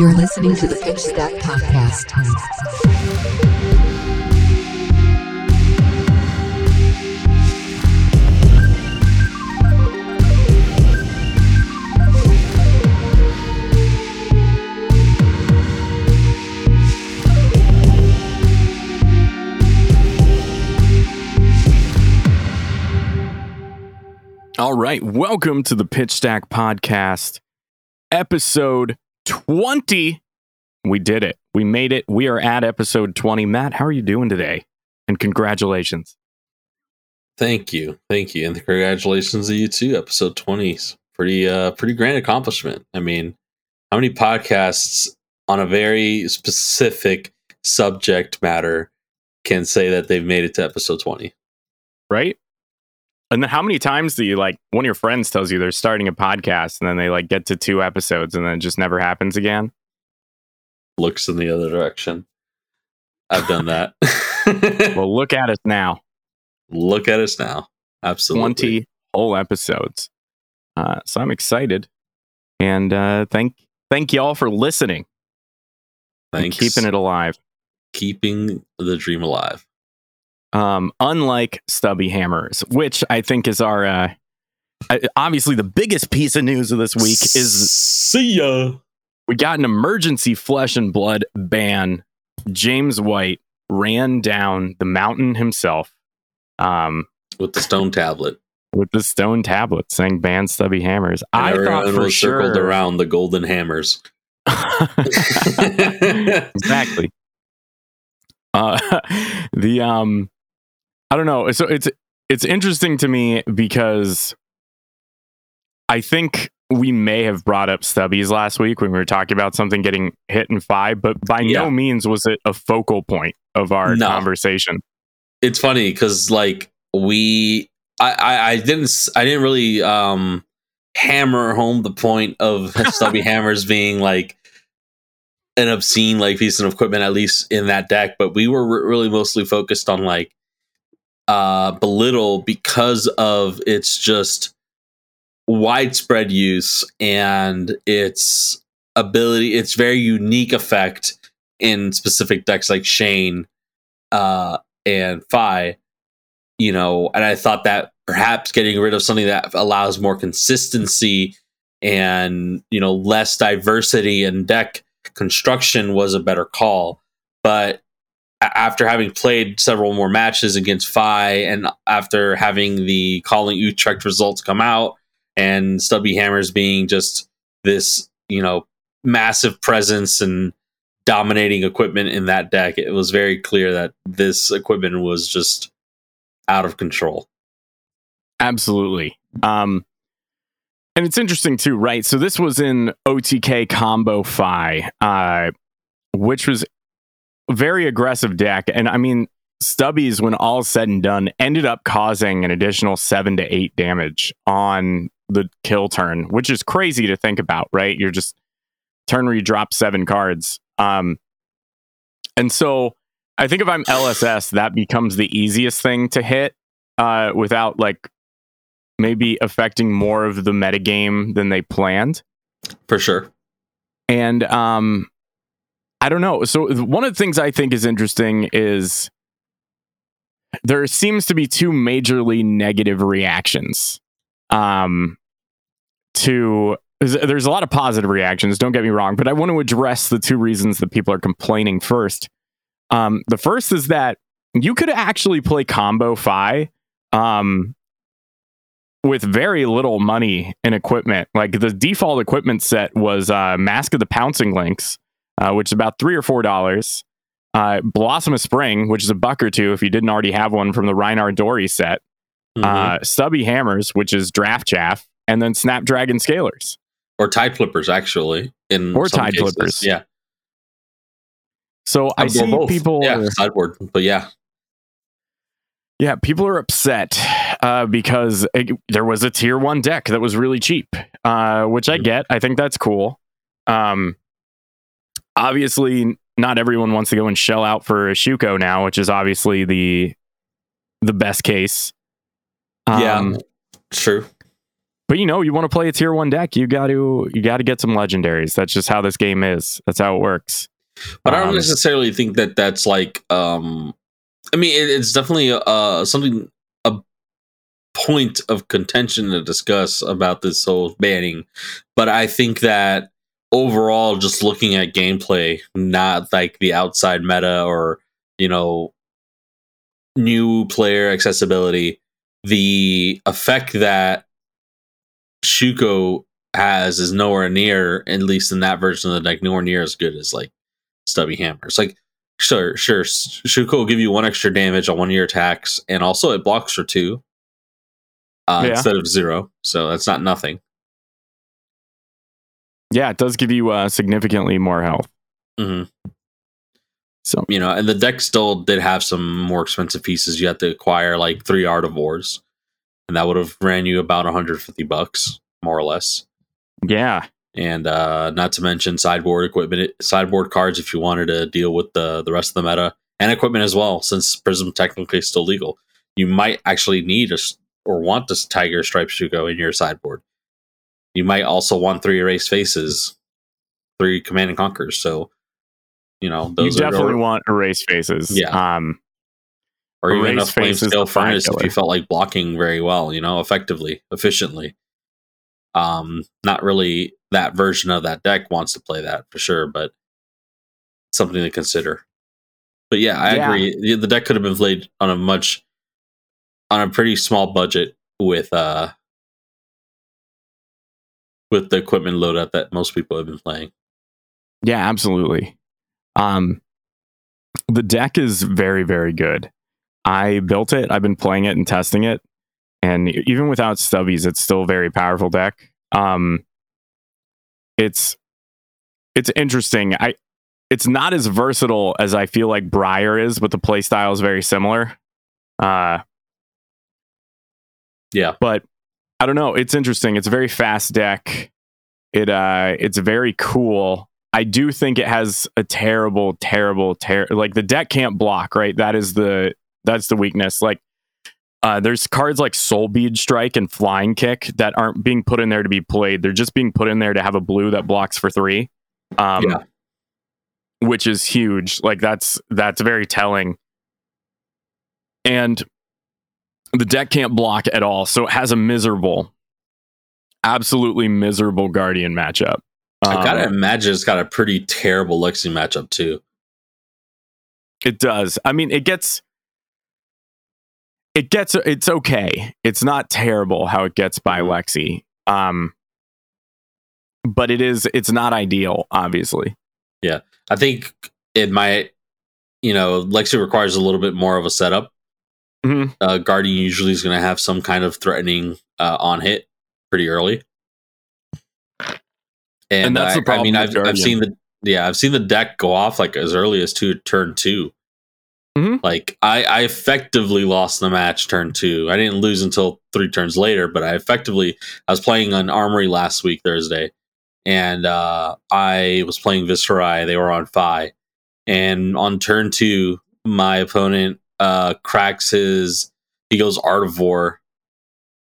You're listening to the Pitch Stack Podcast. All right, welcome to the Pitch Stack Podcast, episode 20. We did it. We made it. We are at episode 20. Matt, how are you doing today? And congratulations. Thank you, thank you, and congratulations to you too. Episode twenty is pretty, uh, pretty grand accomplishment. I mean, how many podcasts on a very specific subject matter can say that they've made it to episode twenty? Right? And then how many times do you like one of your friends tells you they're starting a podcast and then they like get to two episodes and then it just never happens again? Looks in the other direction. I've done that. Well, look at us now. Look at us now. Absolutely. 20 whole episodes. Uh, so I'm excited. And uh, thank thank y'all for listening and keeping it alive. keeping the dream alive. Um, unlike Stubby Hammers, which I think is our uh, uh, obviously the biggest piece of news of this week is see ya. we got an emergency flesh and blood ban. James White ran down the mountain himself um, with the stone tablet. with the stone tablet saying ban Stubby Hammers. And I thought everyone for was circled around the golden hammers. exactly. Uh, the um, I don't know. So it's it's interesting to me because I think we may have brought up stubbies last week when we were talking about something getting hit in five, but by Yeah. no means was it a focal point of our No. conversation. it's funny because like we I, I i didn't I didn't really um hammer home the point of stubby hammers being like an obscene like piece of equipment at least in that deck but we were re- really mostly focused on like uh belittle because of its just widespread use and its ability its very unique effect in specific decks like Chane uh and Fai, you know, and I thought that perhaps getting rid of something that allows more consistency and, you know, less diversity in deck construction was a better call. But after having played several more matches against Fai and after having the calling Utrecht results come out and Stubby Hammers being just this, you know, massive presence and dominating equipment in that deck, it was very clear that this equipment was just out of control. Absolutely. Um, and it's interesting too, right? So this was in OTK Combo Fai, uh, which was very aggressive deck. And I mean, Stubbies, when all said and done, ended up causing an additional seven to eight damage on the kill turn, which is crazy to think about, right? You're just turn where you drop seven cards. Um, and so I think if I'm LSS, that becomes the easiest thing to hit uh, without like maybe affecting more of the metagame than they planned. For sure. And um, I don't know. So one of the things I think is interesting is there seems to be two majorly negative reactions um, to. There's a lot of positive reactions. Don't get me wrong, but I want to address the two reasons that people are complaining first. Um, the first is that you could actually play combo Fai um, with very little money and equipment. Like the default equipment set was uh, Mask of the Pouncing Lynx, uh, which is about three or four dollars. Uh, Blossom of Spring, which is a buck or two if you didn't already have one from the Rhinar Dory set. Mhm. Uh, Stubby Hammers, which is Draft Chaff, and then Snapdragon Scalers. or tide flippers, actually. In Or some tide cases. flippers. Yeah. So I Or see both. people. Yeah, sideboard. But yeah. Yeah, people are upset uh, because it, there was a tier one deck that was really cheap, uh, which I Mhm. get. I think that's cool. Um, obviously, not everyone wants to go and shell out for a Shuko now, which is obviously the the best case. yeah. Um, True. but you know, you want to play a tier one deck, you got to you got to get some legendaries. That's just how this game is. That's how it works. But I don't Um, necessarily think that that's like. um I mean, it, it's definitely uh something a point of contention to discuss about this whole banning. But I think that overall, just looking at gameplay, not like the outside meta or you know new player accessibility, the effect that Shuko has is nowhere near, at least in that version of the deck, nowhere near as good as like stubby hammers. Like, sure, sure, Shuko will give you one extra damage on one of your attacks, and also it blocks for two uh, Yeah. instead of zero. So that's not nothing. Yeah, it does give you uh, significantly more health. hmm So You know, and the deck still did have some more expensive pieces. You had to acquire like three Art of Wars, and that would have ran you about 150 bucks, more or less. yeah, and uh, not to mention sideboard equipment, sideboard cards if you wanted to deal with the the rest of the meta and equipment as well. Since Prism technically is still legal, you might actually need a or want this Tiger Stripe Shuko in your sideboard. You might also want three erase faces, three command and conquers. So, you know, those you are definitely want erase faces. Yeah. Um, or even a flame scale furnace if you felt like blocking very well, you know, effectively, efficiently. Um, not really that version of that deck wants to play that for sure, but something to consider. But yeah, I Yeah. agree. The- The deck could have been played on a much on a pretty small budget with uh with the equipment loadout that most people have been playing. yeah, absolutely. Um, the deck is very, very good. I built it. I've been playing it and testing it, and even without stubbies, it's still a very powerful deck. Um, it's it's interesting. I it's not as versatile as I feel like Briar is, but the playstyle is very similar. Uh, Yeah. but I don't know. It's interesting. It's a very fast deck. It uh, it's very cool. I do think it has a terrible, terrible, ter- like the deck can't block. Right, that is the that's the weakness. Like, uh, there's cards like Soul Bead Strike and Flying Kick that aren't being put in there to be played. They're just being put in there to have a blue that blocks for three. Um, Yeah. which is huge. Like that's that's very telling. And the deck can't block at all, so it has a miserable, absolutely miserable Guardian matchup. I gotta Um, imagine it's got a pretty terrible Lexi matchup too. It does. I mean, it gets it gets it's okay. It's not terrible how it gets by Mhm. Lexi. Um but it is it's not ideal, obviously. Yeah. I think it might, you know, Lexi requires a little bit more of a setup. Mhm. Uh, Guardian usually is going to have some kind of threatening uh, on hit pretty early. And, And that's I, the problem I mean, I've, I've seen the yeah, I've seen the deck go off like as early as two turn 2 Mhm. Like I, I effectively lost the match turn two. I didn't lose until three turns later, but I effectively I was playing on Armory last week Thursday, and uh, I was playing Viscerai. They were on Fai, and on turn two, my opponent uh, cracks his. He goes Art of War,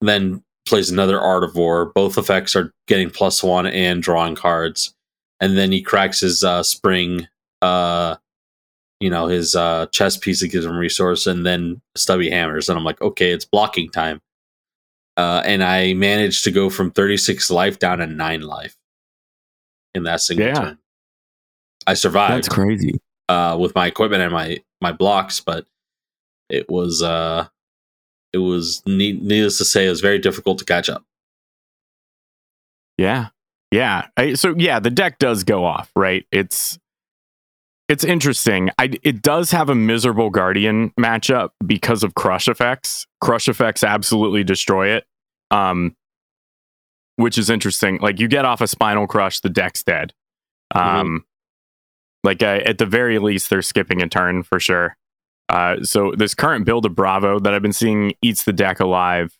then plays another Art of War. Both effects are getting plus one and drawing cards, and then he cracks his uh, Spring. Uh, you know his uh, chess piece that gives him resource, and then stubby hammers. And I'm like, okay, it's blocking time. Uh, and I managed to go from 36 life down to nine life in that single Yeah. turn. I survived That's crazy. uh, with my equipment and my my blocks, but it was uh, it was need- needless to say, it was very difficult to catch up. Yeah. Yeah. I, so yeah, the deck does go off, right? It's it's interesting. I it does have a miserable guardian matchup because of crush effects. Crush effects absolutely destroy it. Um which is interesting. Like you get off a spinal crush, the deck's dead. Um like uh, at the very least they're skipping a turn for sure. Uh so this current build of Bravo that I've been seeing eats the deck alive.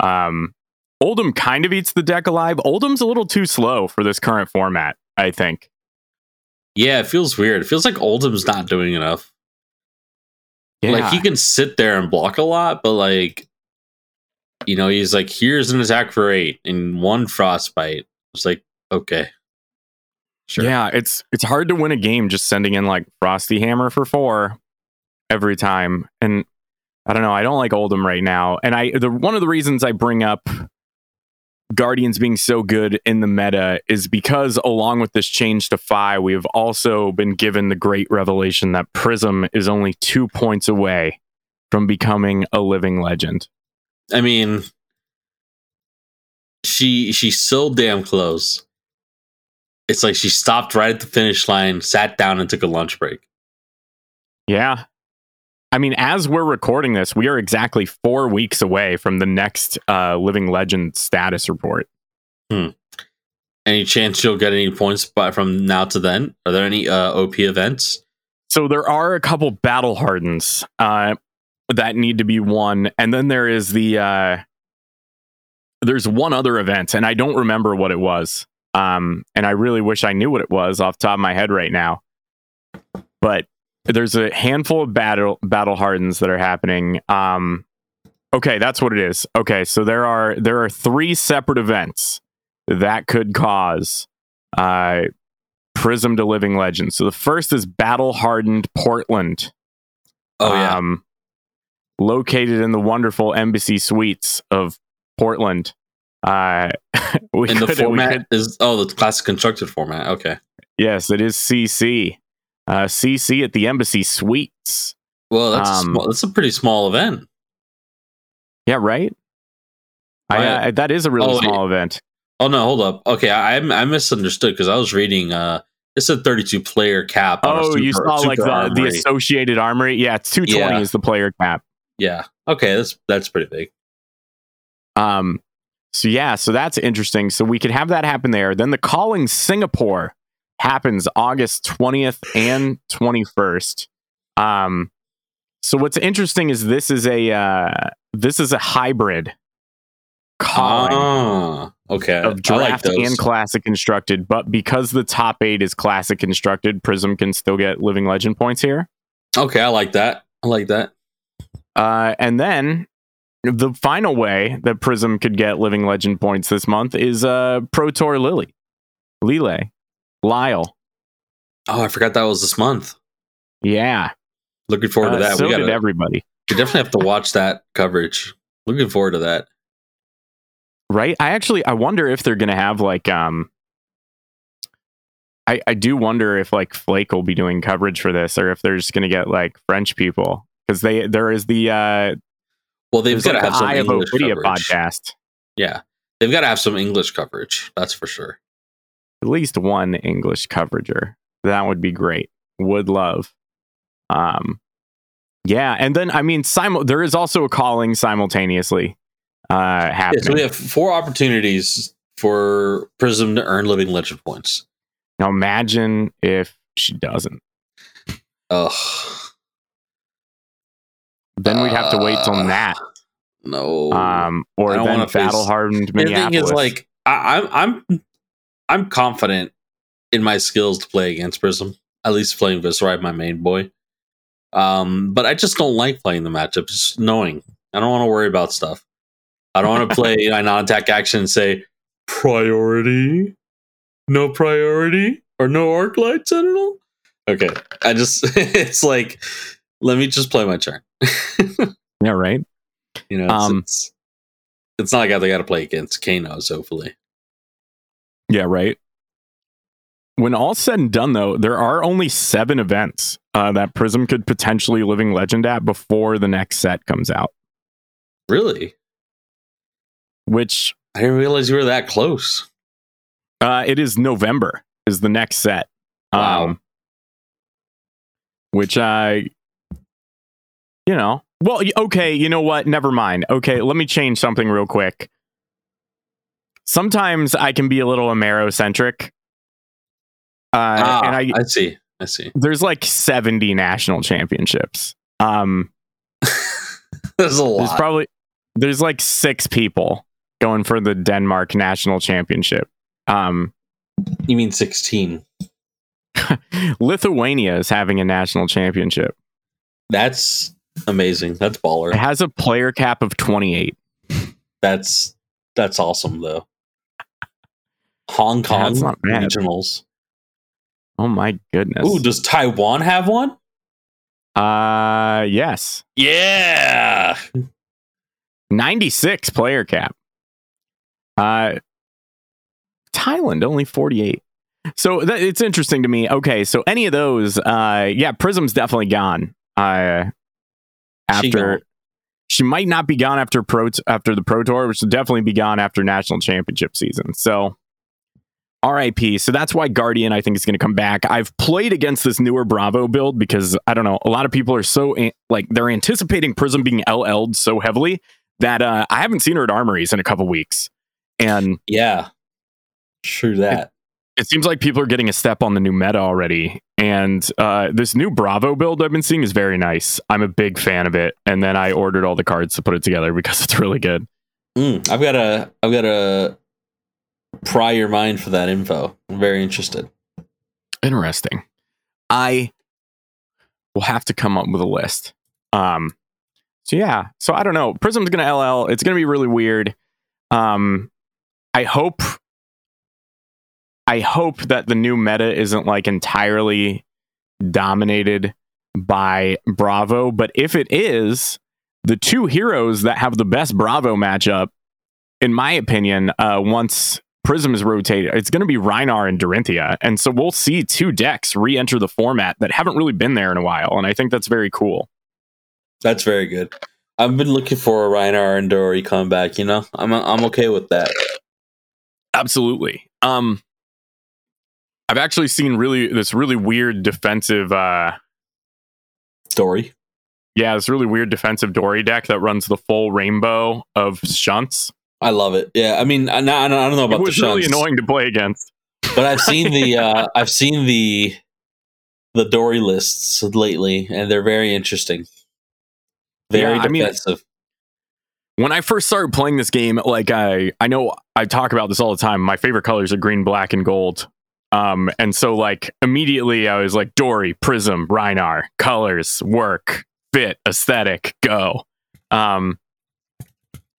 Um Oldhim kind of eats the deck alive. Oldhim's a little too slow for this current format, I think. Yeah, it feels weird. It feels like Oldhim's not doing enough. Like he can sit there and block a lot, but like you know, he's like, here's an attack for eight and one frostbite. It's like, okay. Sure. Yeah, it's it's hard to win a game just sending in like Frosty Hammer for four every time. And I don't know, I don't like Oldhim right now. And I the one of the reasons I bring up Guardians being so good in the meta is because along with this change to Fai, we have also been given the great revelation that Prism is only two points away from becoming a living legend. I mean, she she's so damn close. It's like she stopped right at the finish line, sat down, and took a lunch break. Yeah. I mean, as we're recording this, we are exactly four weeks away from the next uh, Living Legend status report. Any chance you'll get any points by, from now to then? Are there any uh, OP events? So there are a couple battle hardens uh, that need to be won, and then there is the uh, there's one other event, and I don't remember what it was. Um, and I really wish I knew what it was off the top of my head right now. But there's a handful of battle battle hardens that are happening. Um, okay, that's what it is. Okay, so there are there are three separate events that could cause uh, Prism to Living Legend. So the first is Battle Hardened Portland. Oh yeah, Um, located in the wonderful Embassy Suites of Portland. Uh, we and the could- we format could- is oh the classic constructed format. Okay, yes, it is CC. Uh, CC at the Embassy Suites. well that's a Um, small, that's a pretty small event. Yeah, right. I, Right. uh, that is a really Oh, wait. small event. Oh no, hold up. Okay, I I misunderstood because I was reading. uh It's a 32 player cap. a Oh, you saw like super the, the associated armory. Yeah, it's 220 Yeah. is the player cap. yeah. Okay, that's that's pretty big. Um, so yeah, so that's interesting. So we could have that happen there. Then the calling Singapore happens August 20th and 21st. Um, so what's interesting is this is a uh, this is a hybrid calling Ah, okay. of I like draft and classic constructed, but because the top eight is classic constructed, Prism can still get living legend points here. okay, I like that. I like that. Uh, and then the final way that Prism could get living legend points this month is uh, Pro Tour Lily, Lile, Lyle. Oh, I forgot that was this month. Yeah, Looking forward Uh, to that. so we gotta did everybody. we definitely have to watch that coverage. Looking forward to that. right i actually i wonder if they're gonna have like um i i do wonder if like flake will be doing coverage for this or if they're just gonna get like french people because they there is the uh Well, they've got to like have the some English coverage. podcast Yeah, they've got to have some English coverage. That's for sure. At least one english coverager that would be great would love um yeah and then i mean simul- there is also a calling simultaneously uh Yeah, happening so we have four opportunities for Prism to earn living legend points. now imagine if she doesn't Ugh. then we'd have to wait till Uh, Nat No. um, or then face- battle hardened And the thing Minneapolis. is, like, I, I'm I'm I'm confident in my skills to play against Prism. At least playing Viscerai, my main boy. Um, but I just don't like playing the matchup. Just knowing, I don't want to worry about stuff. I don't want to play a non-attack action and say priority, no priority, or no arc light sentinel. Okay, I just it's like let me just play my turn. yeah, right. You know, it's, Um, it's, it's not like I got to play against Kanos, hopefully. Yeah, right. When all's said and done, though, there are only seven events uh, that Prism could potentially living legend at before the next set comes out. Really? Which I didn't realize you were that close. uh, it is November is the next set. Wow. Um, which I, you know, well, okay, you know what? Never mind. Okay, let me change something real quick. Sometimes I can be a little Amerocentric. Uh, ah, and I, I see. I see. there's like 70 national championships. Um, There's a lot. there's probably there's like six people going for the Denmark national championship. Um, you mean 16? Lithuania is having a national championship. That's amazing. That's baller. It has a player cap of 28. That's that's awesome though. Hong Kong bad. regionals. Oh my goodness. Ooh, does Taiwan have one? uh yes. Yeah. 96 player cap. Uh Thailand only 48. So that, it's interesting to me. Okay, so any of those uh yeah, Prism's definitely gone. Uh She after she might not be gone after pro after the pro tour, which will definitely be gone after national championship season. So RIP. So that's why Guardian I think is going to come back. I've played against this newer Bravo build because I don't know, a lot of people are so an- like they're anticipating Prism being LL'd so heavily that uh, I haven't seen her at Armories in a couple weeks. And Yeah. True that. it seems like people are getting a step on the new meta already. And uh, this new Bravo build I've been seeing is very nice. I'm a big fan of it. And then I ordered all the cards to put it together because it's really good. Mm, I've got a I've got a pry your mind for that info. I'm very interested. Interesting. I will have to come up with a list. Um, so yeah, so I don't know. Prism's gonna LL. It's gonna be really weird. Um, I hope. I hope that the new meta isn't like entirely dominated by Bravo, but if it is, the two heroes that have the best Bravo matchup, in my opinion, uh, once Prism is rotated, it's going to be Rhinar and Dorinthia. And so we'll see two decks re enter the format that haven't really been there in a while. And I think that's very cool. That's very good. I've been looking for a Rhinar and Dory comeback. You know, I'm I'm okay with that. Absolutely. Um, I've actually seen really this really weird defensive, uh, Dory. yeah, this really weird defensive Dory deck that runs the full rainbow of shunts. I love it. Yeah, I mean, I, I, don't- know It about the was really annoying to play against. but I've seen the uh, I've seen the the Dory lists lately, and they're very interesting. Very Yeah, I mean- defensive. when I first started playing this game, like I I know I talk about this all the time. My favorite colors are green, black, and gold. Um, and so like immediately I was like Dory, Prism, Rhinar, colors, work, fit, aesthetic, go. Um,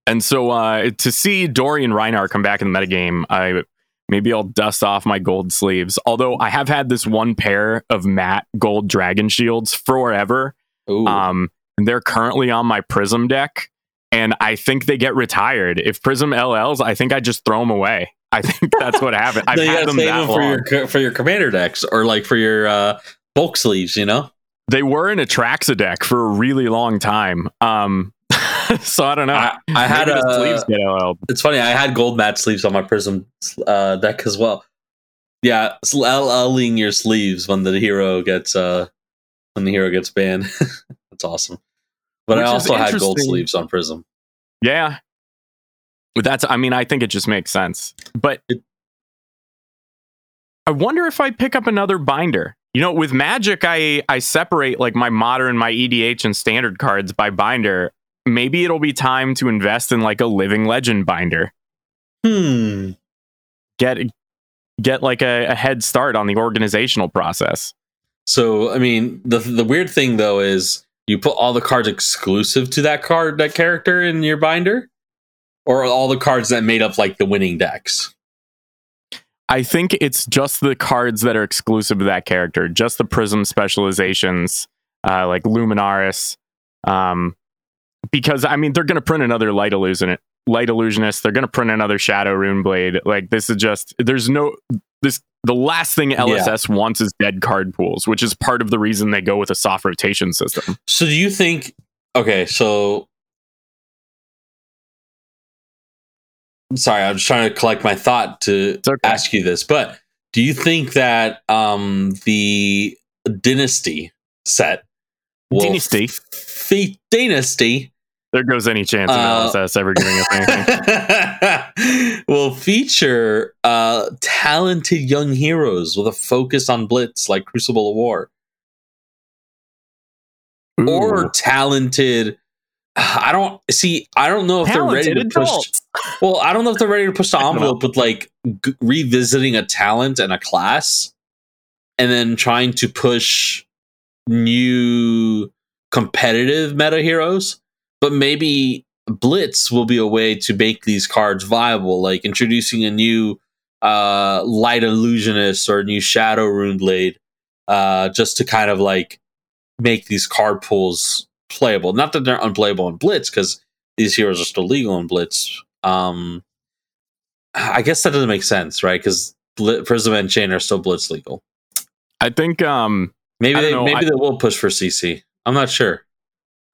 and so uh, to see Dory and Rhinar come back in the metagame, I maybe I'll dust off my gold sleeves. Although I have had this one pair of matte gold dragon shields forever. Ooh. Um, and they're currently on my Prism deck, and I think they get retired. If Prism LLs, I think I just throw them away. I think that's what happened. I've had them that them for long. your for your commander decks or like for your uh, bulk sleeves. You know. They were in a Traxa deck for a really long time. Um, so I don't know. I, I had a sleeves get LL'd. It's funny. I had gold matte sleeves on my Prism uh, deck as well. Yeah, LLing your sleeves when the hero gets uh when the hero gets banned. That's awesome. But Which I also had gold sleeves on Prism. Yeah. But that's, I mean, I think it just makes sense. But It- I wonder if I pick up another binder. You know, with Magic, I, I separate like my modern, my EDH, and standard cards by binder. Maybe it'll be time to invest in like a living legend binder. Hmm. Get get like a, a head start on the organizational process. So I mean, the the weird thing though is you put all the cards exclusive to that card, that character in your binder, or all the cards that made up like the winning decks. I think it's just the cards that are exclusive to that character, just the Prism specializations, uh, like Luminaris. Um, because I mean, they're going to print another Light Illusion, Light Illusionist. They're going to print another Shadow Rune Blade. Like this is just there's no this. The last thing LSS wants is dead card pools, which is part of the reason they go with a soft rotation system. So do you think? Okay, so I'm sorry, I'm just trying to collect my thought to okay. ask you this, but do you think that um the Dynasty set will Dynasty? F- Dynasty There goes any chance of Uh, LSS ever giving us anything. will feature uh talented young heroes with a focus on blitz like Crucible of War or talented I don't see. I don't know if they're ready to Talented push. Well, I don't know if they're ready to push the I don't know. envelope with like g- revisiting a talent and a class, and then trying to push new competitive meta heroes. But maybe Blitz will be a way to make these cards viable, like introducing a new uh, Light Illusionist or a new Shadow Rune Blade, uh, just to kind of like make these card pools playable. Not that they're unplayable in Blitz, because these heroes are still legal in Blitz. Um, I guess that doesn't make sense, right? Because Prism and Chane are still Blitz legal. I think um Maybe I they, know, maybe I- they will push for CC. I'm not sure.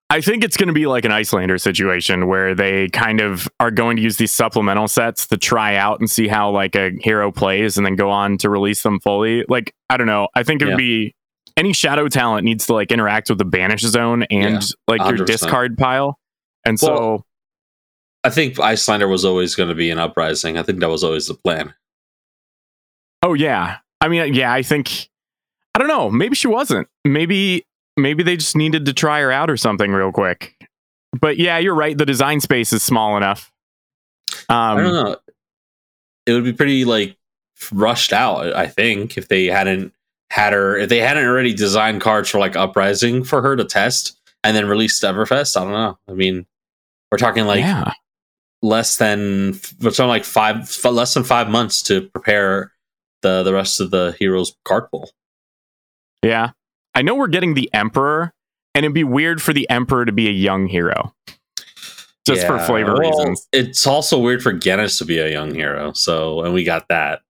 I think it's going to be like an Iyslander situation where they kind of are going to use these supplemental sets to try out and see how like a hero plays and then go on to release them fully. Like, I don't know. I think it Yeah. would be any shadow talent needs to like interact with the banish zone and Yeah, like your 100%. discard pile. And so Well- I think Iyslander was always going to be an uprising. I think that was always the plan. Oh yeah. I mean, yeah, I think I don't know. Maybe she wasn't. Maybe maybe they just needed to try her out or something real quick. But yeah, you're right. The design space is small enough. Um, I don't know. It would be pretty like rushed out. I think if they hadn't had her, if they hadn't already designed cards for like Uprising for her to test and then released Everfest. I don't know. I mean, we're talking like yeah. less than we're talking like five f- less than five months to prepare the the rest of the heroes card pool. Yeah. I know we're getting the Emperor, and it'd be weird for the Emperor to be a young hero. Just for flavor well, reasons. It's also weird for Genis to be a young hero. So, and we got that.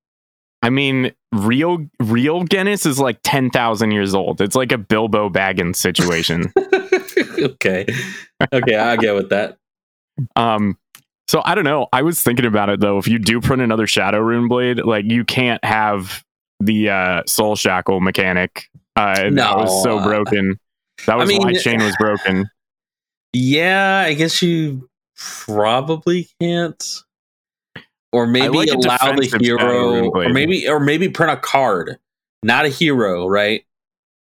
I mean, real real Genis is like ten thousand years old. It's like a Bilbo Baggins situation. okay. Okay, I get with that. um so I don't know. I was thinking about it though. If you do print another Shadow Rune Blade, like you can't have the uh soul shackle mechanic. Uh that was so broken. That was mean, why Chane was broken. Yeah, I guess you probably can't. Or maybe like allow the hero, or maybe, or maybe print a card, not a hero, right?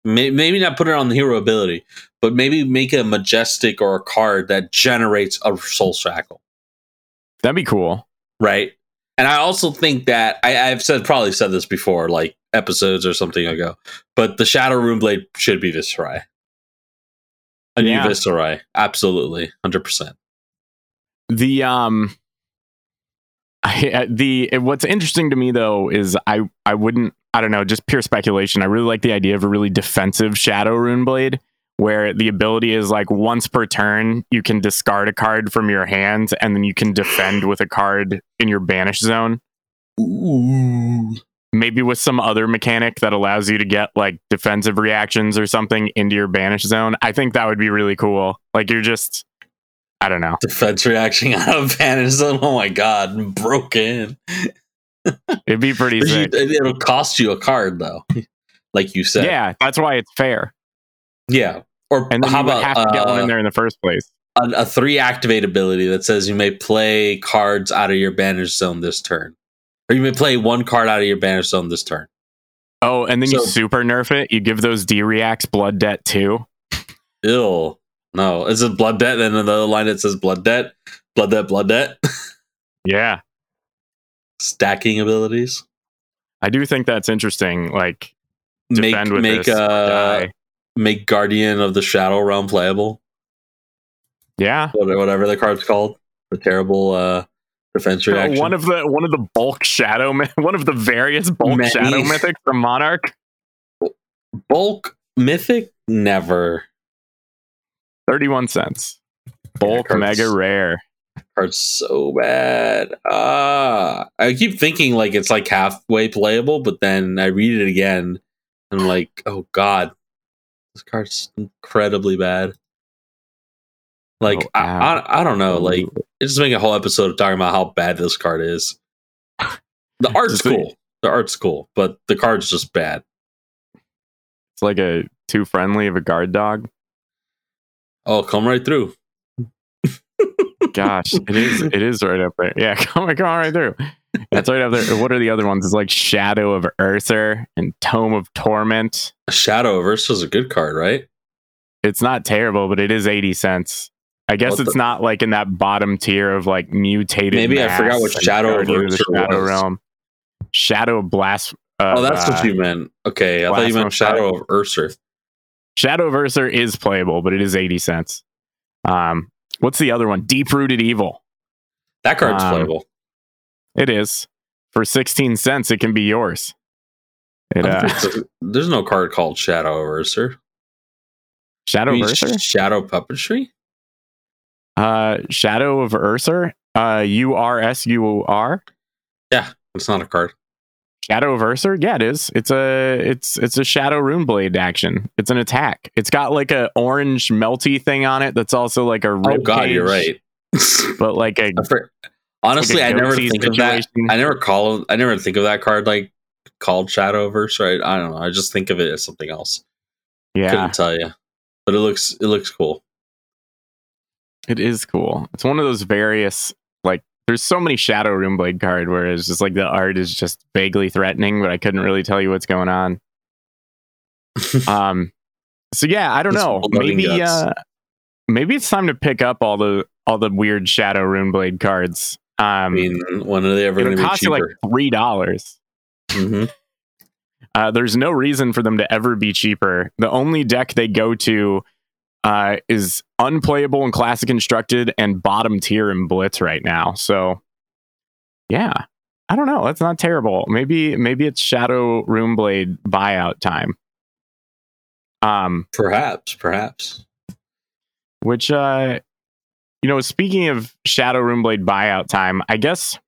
Maybe not put it on the hero ability, but maybe make a majestic or a card that generates a soul shackle, That'd be cool. right? And I also think that I, I've said probably said this before, like episodes or something ago, but the Shadow Rune Blade should be Viscerai. A Yeah. new Viscerai, absolutely, hundred percent. the um I, uh, the what's interesting to me though is I I wouldn't I don't know just pure speculation I really like the idea of a really defensive shadow rune blade where the ability is like once per turn you can discard a card from your hand and then you can defend with a card in your banish zone Ooh. Maybe with some other mechanic that allows you to get like defensive reactions or something into your banish zone I think that would be really cool like you're just I don't know defense reaction out of banish Zone. Oh my god, broken. it'd be pretty sick It'll cost you a card though, like you said. yeah that's why it's fair yeah. Or And how you about have to get one uh, in there in the first place. a, a three activate ability that says you may play cards out of your banish zone this turn, or you may play one card out of your banish zone this turn. Oh, and then you super nerf it. You give those D reacts blood debt too. Ill. No, is it blood debt? And then the other line that says blood debt, blood debt, blood debt. Yeah, Stacking abilities. I do think that's interesting. Like Make make this uh make Guardian of the Shadow Realm playable. Yeah, What- Whatever the card's called, the terrible uh defense reaction. one of the one of the bulk shadow one of the various bulk Many. shadow mythics from Monarch. bulk mythic never Thirty one cents. Bulk cards- mega rare. card's so bad. Ah, I keep thinking like it's like halfway playable, but then I read it again and I'm like, oh god, this card's incredibly bad. Like Oh, I, I, I don't know. Like it's just making a whole episode of talking about how bad this card is. The art's cool. The art's cool, but the card's just bad. it's like a too friendly of a guard dog. Oh, come right through. Gosh, it is it is right up there. Yeah, come on, come right through. That's right up there. What are the other ones? It's like Shadow of Urser and Tome of Torment. A Shadow is a good card, right? It's not terrible, but it is 80 cents. I guess What it's the- not like in that bottom tier of like mutated. Maybe I forgot what Shadow of the Shadow was. Realm. Shadow of Blast. Uh, oh, that's uh, what you meant. Okay, I thought you meant Shadow of Ursa. Shadow of Urther is playable, but it is 80 cents. Um, What's the other one? Deep Rooted Evil. That card's Um, playable. It is. For 16 cents, it can be yours. It, uh, don't think so. There's no card called Shadow Averser. Shadow Maybe Shadow Puppetry? Uh, Shadow of Ursur? Uh, U R S U R? Yeah, it's not a card. Shadow of Ursur? Yeah, it is. It's a it's it's a Shadow Runeblade action. It's an attack. It's got like a orange melty thing on it that's also like a Oh rib god, you're right. But like a Honestly, like a I never think of that. I never call. I never think of that card like called Shadowverse. Right? I don't know. I just think of it as something else. yeah, Couldn't tell you, but it looks it looks cool. It is cool. It's one of those various like there's so many Shadow Runeblade card where it's just like the art is just vaguely threatening, but I couldn't really tell you what's going on. Um, so yeah, I don't know. Maybe guts. uh, maybe it's time to pick up all the all the weird Shadow Runeblade cards. Um, I mean, when are they ever going to be cost you like three dollars. Mm-hmm. Uh, there's no reason for them to ever be cheaper. The only deck they go to uh, is unplayable in Classic Constructed and bottom tier in Blitz right now. So, yeah, I don't know. That's not terrible. Maybe maybe it's Shadow Runeblade buyout time. Um, Perhaps, perhaps. which uh, you know, speaking of Shadow Runeblade buyout time, I guess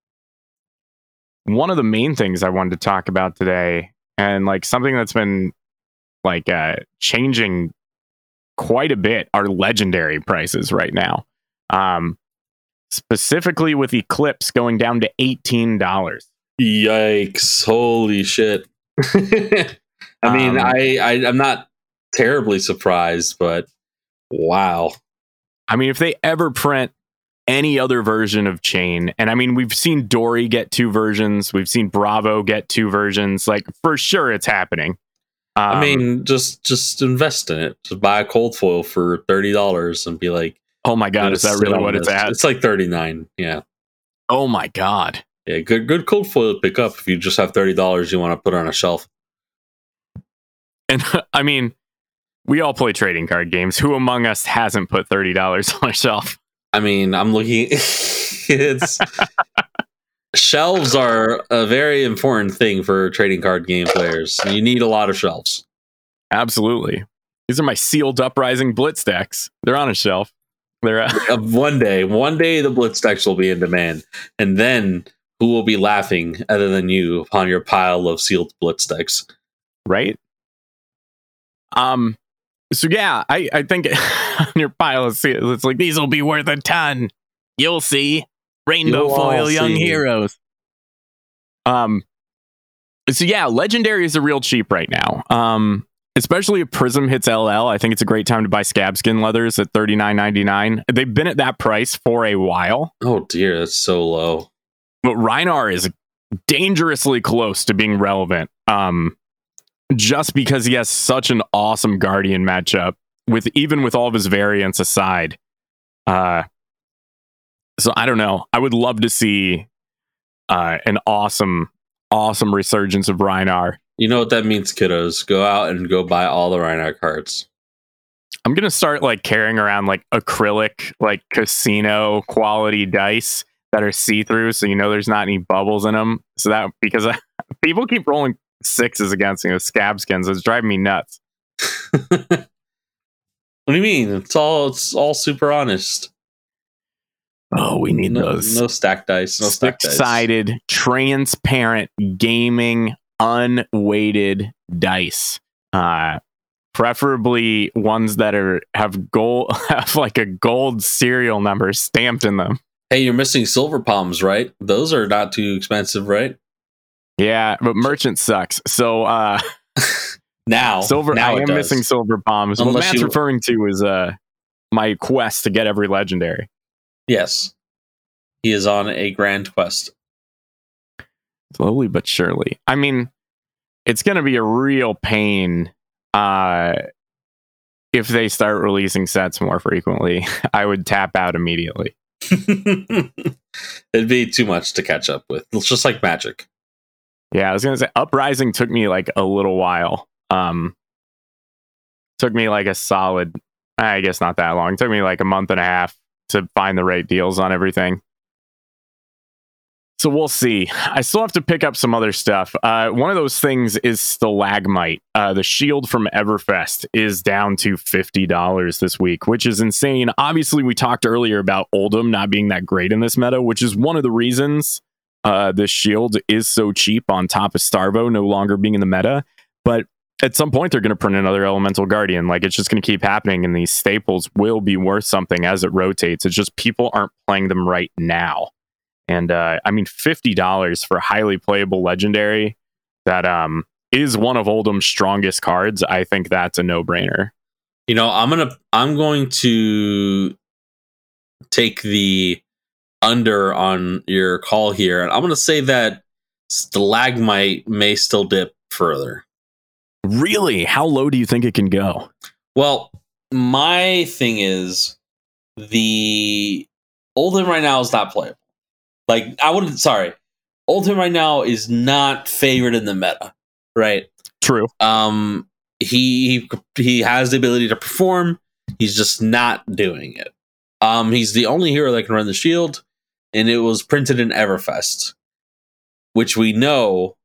one of the main things I wanted to talk about today, and like something that's been like uh, changing quite a bit, are legendary prices right now. Um, specifically with Eclipse going down to eighteen dollars. Yikes! Holy shit! I mean, Um, I, I I'm not terribly surprised, but wow. I mean, if they ever print any other version of Chane, and I mean, we've seen Dory get two versions, we've seen Bravo get two versions. Like for sure, it's happening. Um, I mean, just just invest in it. Just buy a cold foil for thirty dollars and be like, oh my god, is that really what it's at? It's like thirty nine. Yeah, Oh my god. yeah. Good good cold foil to pick up if you just have thirty dollars you want to put on a shelf. And I mean, we all play trading card games. Who among us hasn't put thirty dollars on a shelf? I mean, I'm looking. it's shelves are a very important thing for trading card game players. You need a lot of shelves. Absolutely. These are my sealed uprising blitz decks. They're on a shelf. They're uh, Uh, one day, one day, the blitz decks will be in demand, and then who will be laughing other than you upon your pile of sealed blitz decks? right. Um. So yeah, I I think on your pile of seals, it's like these will be worth a ton. You'll see. Rainbow You'll foil young heroes. Um. So yeah, legendary is a real cheap right now. Um. Especially if Prism hits LL, I think it's a great time to buy scab skin leathers at thirty nine ninety nine. They've been at that price for a while. Oh dear, that's so low. but Rhinar is dangerously close to being relevant. Um, just because he has such an awesome Guardian matchup with even with all of his variants aside. Uh, so I don't know. I would love to see uh, an awesome, awesome resurgence of Rhinar. You know what that means, kiddos? Go out and go buy all the Rhino cards. I'm gonna start like carrying around like acrylic, like casino quality dice that are see through, so you know there's not any bubbles in them. So that because I, people keep rolling sixes against me with scab skins, it's driving me nuts. what do you mean? It's all it's all super honest. Oh, we need No, those no stack dice. No stack dice. six-sided, transparent, gaming, unweighted dice. Uh, preferably ones that are have gold have like a gold serial number stamped in them. Hey, you're missing silver palms, right? Those are not too expensive, right? Yeah, but merchant sucks. So uh Now, silver Now I am does. missing silver palms. What Matt's you- referring to is uh my quest to get every legendary. Yes, he is on a grand quest. Slowly but surely. I mean, it's gonna be a real pain uh if they start releasing sets more frequently. I would tap out immediately. It'd be too much to catch up with. It's just like magic. Yeah, I was gonna say Uprising took me like a little while. Um took me like a solid I guess not that long. It took me like a month and a half to find the right deals on everything. So we'll see. I still have to pick up some other stuff. Uh, one of those things is stalagmite. Uh, the shield from Everfest is down to fifty dollars this week, which is insane. Obviously, we talked earlier about Oldhim not being that great in this meta, which is one of the reasons uh, this shield is so cheap. On top of Starvo no longer being in the meta, but at some point they're going to print another Elemental Guardian. Like it's just going to keep happening, and these staples will be worth something as it rotates. It's just people aren't playing them right now. And uh, I mean, fifty dollars for highly playable legendary that um is one of Oldhim's strongest cards. I think that's a no brainer. You know, I'm gonna I'm going to take the under on your call here, and I'm gonna say that stalagmite may still dip further. Really? How low do you think it can go? Well, my thing is the Oldhim right now is not playable. Like I wouldn't. Sorry, Oldhim right now is not favored in the meta. Right. True. Um. He he has the ability to perform. He's just not doing it. Um. He's the only hero that can run the shield, and it was printed in Everfest, which we know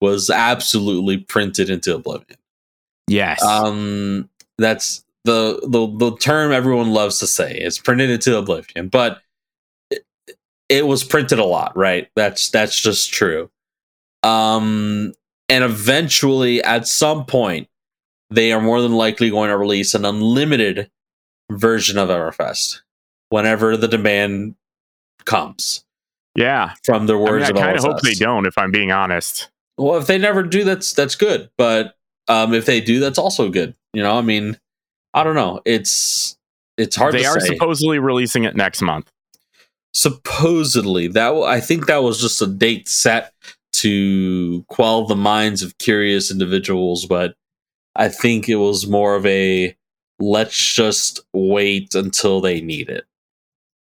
was absolutely printed into oblivion. Yes. Um. That's the the the term everyone loves to say. It's printed into oblivion, but it was printed a lot, right? That's that's just true. Um, and eventually, at some point, they are more than likely going to release an unlimited version of Everfest whenever the demand comes. Yeah, from the words. I, mean, I kind of hope they don't. If I'm being honest. Well, if they never do, that's that's good. But um, if they do, that's also good. You know, I mean, I don't know. It's it's hard. They are say. supposedly releasing it next month supposedly that i think that was just a date set to quell the minds of curious individuals but i think it was more of a let's just wait until they need it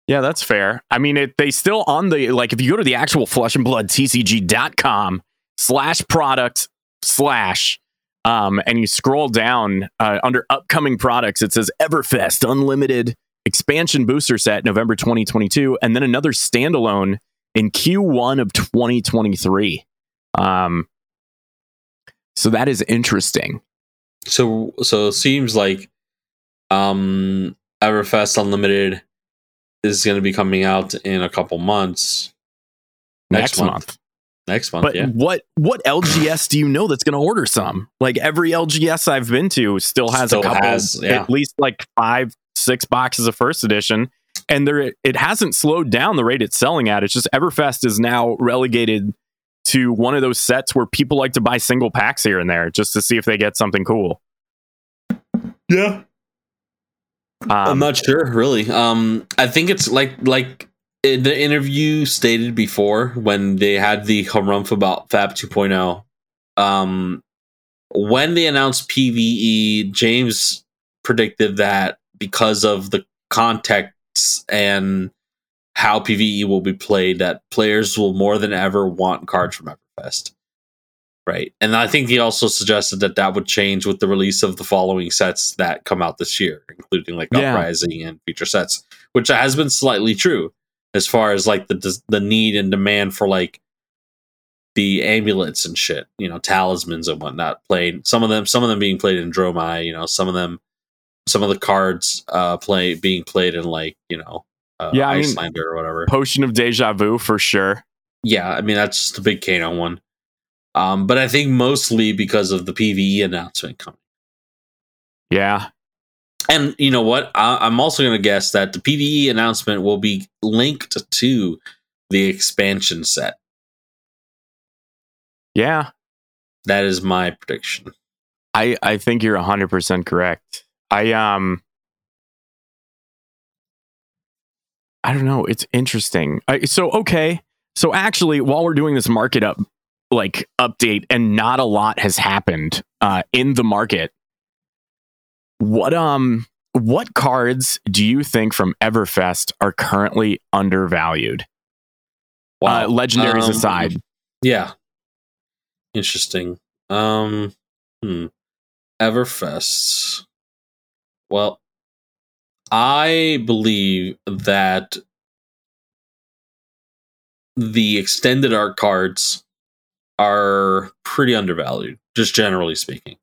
yeah that's fair i mean it, they still on the like if you go to the actual flesh and blood tcg.com slash product slash um, and you scroll down uh, under upcoming products it says everfest unlimited expansion booster set November 2022, and then another standalone in Q1 of 2023. Um, so that is interesting. So so it seems like um Everfest Unlimited is going to be coming out in a couple months. Next, next month. month. Next month, but yeah. what what LGS do you know that's going to order some? Like every LGS I've been to still has still a couple, has, yeah. at least like five, six boxes of first edition, and there it hasn't slowed down the rate it's selling at. It's just Everfest is now relegated to one of those sets where people like to buy single packs here and there just to see if they get something cool. Yeah. Um, I'm not sure, really. Um, I think it's like like in the interview stated before when they had the harumph about Fab 2.0. Um, when they announced PVE, James predicted that because of the context and how PVE will be played, that players will more than ever want cards from Everfest. Right. And I think he also suggested that that would change with the release of the following sets that come out this year, including like yeah. Uprising and future sets, which has been slightly true as far as like the the need and demand for like the amulets and shit, you know, talismans and whatnot played. Some of them, some of them being played in Dromai, you know, some of them, some of the cards uh play being played in like you know, uh, yeah, I mean, or whatever. Potion of Deja Vu for sure. Yeah, I mean that's just a big Kano one. Um, but I think mostly because of the PVE announcement coming. Yeah, and you know what? I, am also going to guess that the PVE announcement will be linked to the expansion set. Yeah, that is my prediction. I I think you're 100 percent correct. I um. I don't know. It's interesting. I, so okay. So actually, while we're doing this market up like update, and not a lot has happened uh, in the market what um what cards do you think from Everfest are currently undervalued? Wow. Uh, legendaries um, aside. Yeah. Interesting. Um hmm. Everfest. Well, I believe that the extended art cards are pretty undervalued, just generally speaking.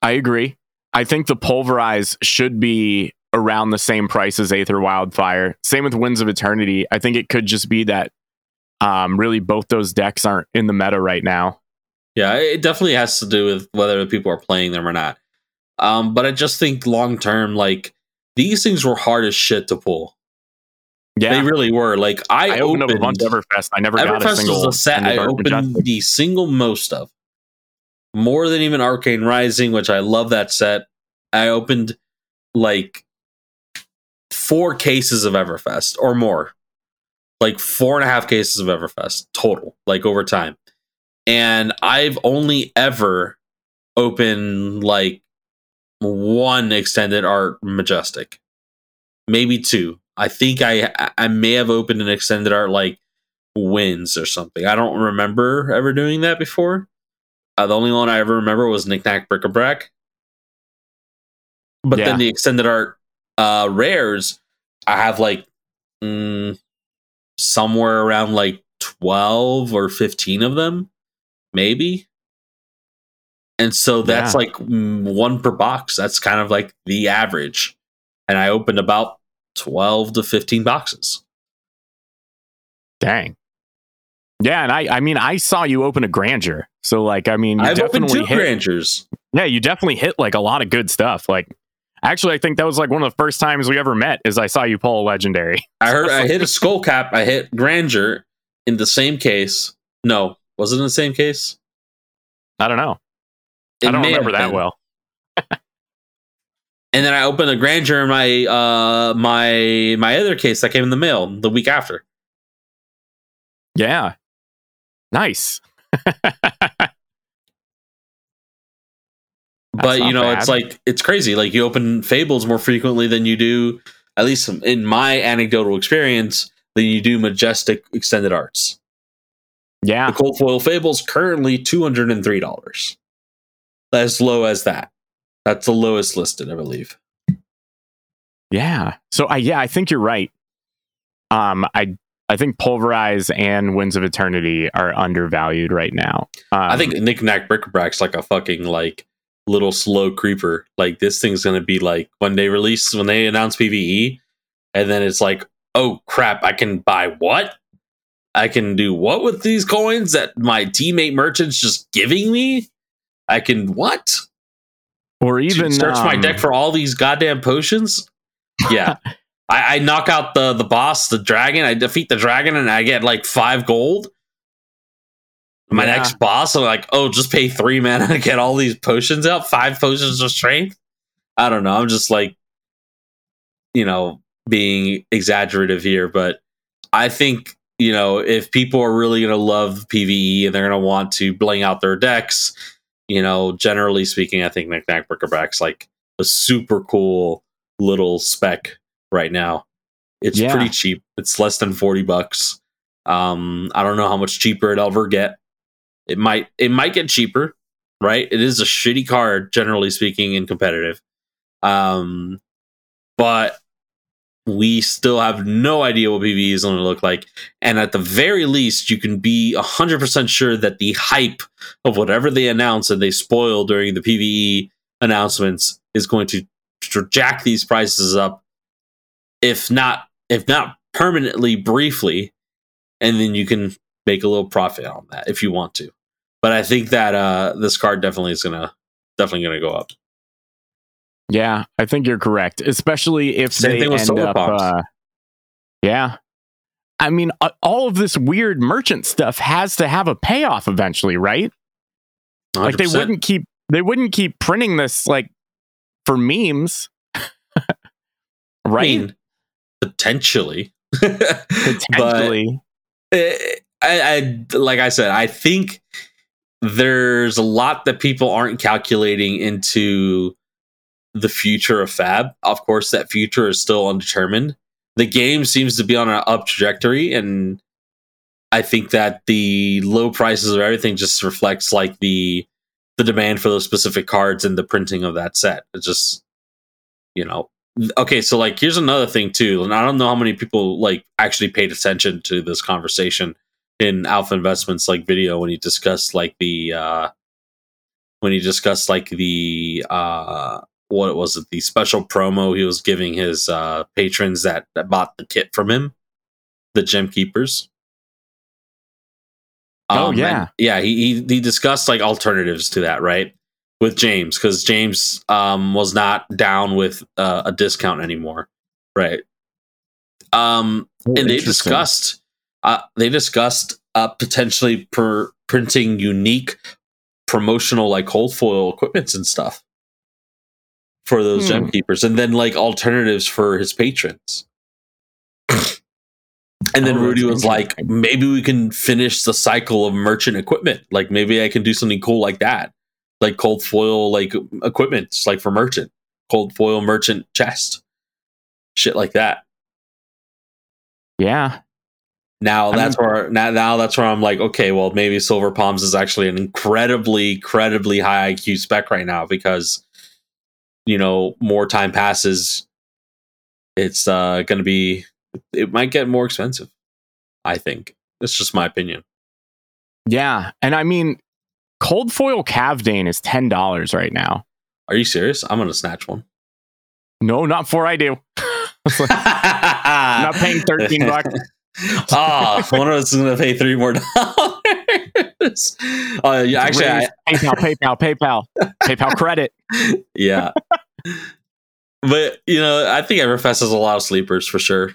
I agree. I think the pulverize should be around the same price as Aether Wildfire. Same with Winds of Eternity. I think it could just be that um, really both those decks aren't in the meta right now. Yeah, it definitely has to do with whether people are playing them or not. Um, but I just think long term, like these things were hard as shit to pull. Yeah, They really were. Like I, I opened, opened, up a bunch of Everfest. I never got a single. was the set I opened Majestic. the single most of. More than even Arcane Rising, which I love that set. I opened like four cases of Everfest or more. Like four and a half cases of Everfest total, like over time. And I've only ever opened like one extended art majestic. Maybe two. I think I I may have opened an extended art like wins or something. I don't remember ever doing that before. Uh, the only one I ever remember was Knick Knack Brick a Brack. But Yeah. then the extended art uh, rares, I have like mm, somewhere around like 12 or 15 of them, maybe. And so that's Yeah. like one per box. That's kind of like the average. And I opened about 12 to 15 boxes. Dang. Yeah, and I I mean I saw you open a grandeur. So like I mean you I've opened definitely two hit grandeurs. Yeah, you definitely hit like a lot of good stuff. Like actually I think that was like one of the first times we ever met is I saw you pull a legendary. I heard I hit a skull cap. I hit grandeur in the same case. No, was it in the same case? I don't know. It I don't remember that well. And then I opened a grandeur in my uh my my other case that came in the mail the week after. Yeah. Nice. but you know, it's like it's crazy. Like you open fables more frequently than you do, at least in my anecdotal experience, than you do majestic extended arts. Yeah. The cold foil fables currently two hundred and three dollars. As low as that. That's the lowest listed, I believe. Yeah. So I yeah, I think you're right. Um I I think Pulverize and Winds of Eternity are undervalued right now. Um, I think Knick Knack Brick-a-Brack's like a fucking like little slow creeper. Like this thing's gonna be like when they release when they announce PVE, and then it's like, oh crap, I can buy what? I can do what with these coins that my teammate merchant's just giving me? I can what? or Even search my um, deck for all these goddamn potions? Yeah. I, I knock out the the boss, the dragon. I defeat the dragon, and I get like five gold. My Yeah. next boss, I'm like, oh, just pay three mana to get all these potions out. Five potions of strength. I don't know. I'm just like, you know, being exaggerative here, but I think you know if people are really gonna love PVE and they're gonna want to bling out their decks, you know, generally speaking, I think Knick Knack Brick-a-Brack's like a super cool little spec right now. It's Yeah. pretty cheap. It's less than 40 bucks. Um, I don't know how much cheaper it'll ever get. It might it might get cheaper, right? It is a shitty card, generally speaking, in competitive. Um, but we still have no idea what PvE is going to look like. And at the very least, you can be 100% sure that the hype of whatever they announce and they spoil during the PvE announcements is going to jack these prices up if not if not permanently briefly and then you can make a little profit on that if you want to but i think that uh this card definitely is gonna definitely gonna go up Yeah, I think you're correct, especially if Same they end up. Uh, yeah, I mean, uh, all of this weird merchant stuff has to have a payoff eventually, right? Like they wouldn't keep they wouldn't keep printing this like for memes, I right? mean, potentially but Potentially, eh, I, I like I said, I think there's a lot that people aren't calculating into the future of Fab. Of course, that future is still undetermined. The game seems to be on an up trajectory, and I think that the low prices of everything just reflects like the the demand for those specific cards and the printing of that set. It's just you know okay, so like here's another thing too, and I don't know how many people like actually paid attention to this conversation in Alpha Investments like video when he discussed like the uh when he discussed like the uh what was it the special promo he was giving his uh patrons that, that bought the kit from him, the gem keepers. Oh, Um, yeah. and- yeah. He, he he discussed like alternatives to that, right? With James, because James um was not down with uh, a discount anymore, right? Um, and they discussed uh, they discussed uh, potentially per printing unique promotional like cold foil equipments and stuff for those Hmm. gem keepers and then like alternatives for his patrons. And then Oh, rudy was like maybe we can finish the cycle of merchant equipment. Like maybe i can do something cool like that like cold foil like equipment like for merchant cold foil merchant chest shit like that Yeah. Now I that's where now, now that's where I'm like, okay, well maybe Silver Palms is actually an incredibly, incredibly high IQ spec right now because you know more time passes, it's uh going to be it might get more expensive. I think that's just my opinion. Yeah. And I mean, cold foil Kavdaen is $10 right now. Are you serious? I'm gonna snatch one. No, not before I do. I'm not paying 13 bucks. Ah, one of us is gonna pay three more dollars. Uh, yeah, actually, I, PayPal, PayPal, PayPal, PayPal credit. yeah. but you know, I think Everfest has a lot of sleepers for sure.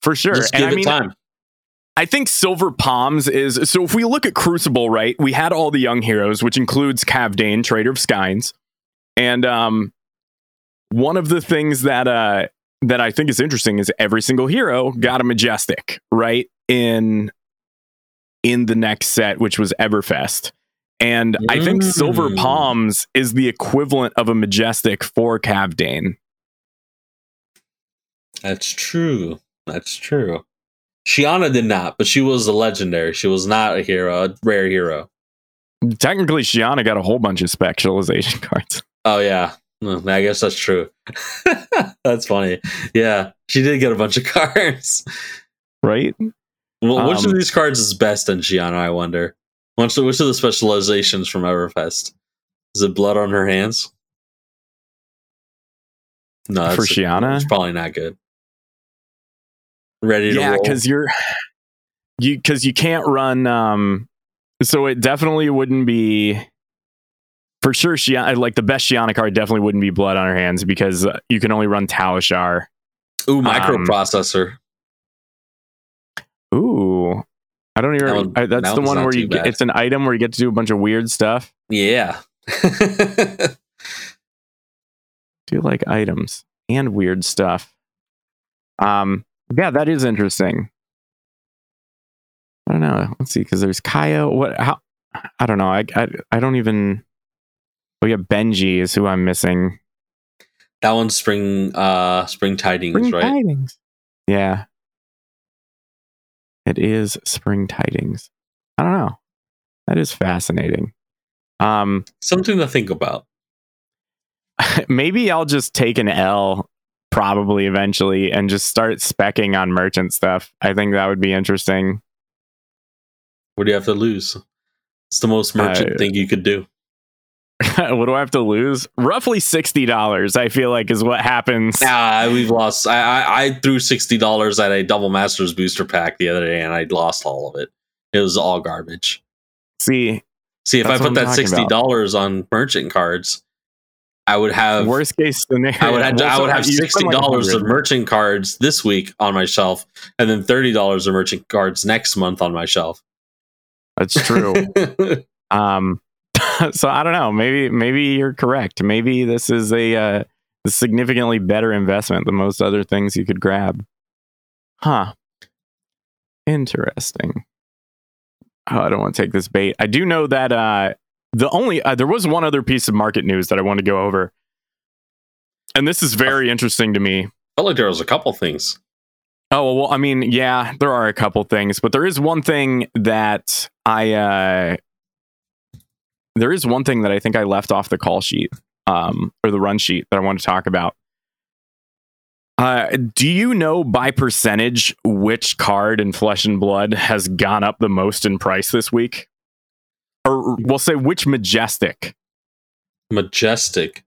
For sure. Just And give I it mean, time. I think Silver Palms is so. If we look at Crucible, right, we had all the young heroes, which includes Kavdaen, Trader of Skins, and um, one of the things that uh that I think is interesting is every single hero got a majestic right in in the next set, which was Everfest, and I think Silver Mm. Palms is the equivalent of a majestic for Kavdaen. That's true. That's true. Shiyana did not, but she was a legendary. She was not a hero, a rare hero. Technically, Shiyana got a whole bunch of specialization cards. Oh yeah, Hmm, I guess that's true. that's funny. Yeah, she did get a bunch of cards. Right? Well, which of Um, these cards is best in Shiyana? I wonder. Which, which of the specializations from Everfest? Is it blood on her hands? No, For Shiyana? it's probably not good. Ready to yeah because you're you because you can't run um so it definitely wouldn't be for sure Shiyana, like the best Shiyana card definitely wouldn't be blood on her hands because uh, you can only run Talishar. Ooh, um, microprocessor. Ooh. I don't even That one- I, that's that the one where you get it's an item where you get to do a bunch of weird stuff. yeah. Do you like items and weird stuff. Um yeah, that is interesting. I don't know. Let's see, because there's Kayo. What? How? I don't know. I, I I don't even. Oh yeah, Benji is who I'm missing. that one's spring uh spring tidings, Spring right? tidings. Yeah, it is spring tidings. I don't know. That is fascinating. Um, Something to think about. maybe I'll just take an L, probably eventually, and just start specking on merchant stuff. I think that would be interesting. What do you have to lose? It's the most merchant Uh, thing you could do. what do I have to lose? Roughly sixty dollars. I feel like is what happens. Ah, we've lost. I, I I threw sixty dollars at a double masters booster pack the other day, and I lost all of it. It was all garbage. See, See, if I put I'm that sixty dollars on merchant cards, I would have. worst case scenario. I would have. I would have sixty dollars of merchant cards this week on my shelf, and then thirty dollars of merchant cards next month on my shelf. That's true. um, so I don't know. Maybe maybe you're correct. Maybe this is a uh, significantly better investment than most other things you could grab. Huh. Interesting. Oh, I don't want to take this bait. I do know that uh, the only uh, there was one other piece of market news that I want to go over, and this is very interesting to me. felt like there was a couple things. Oh well, I mean, yeah, there are a couple things, but there is one thing that I uh there is one thing that I think I left off the call sheet, um, or the run sheet that I want to talk about. Uh, do you know by percentage which card in Flesh and Blood has gone up the most in price this week? or we'll say which majestic majestic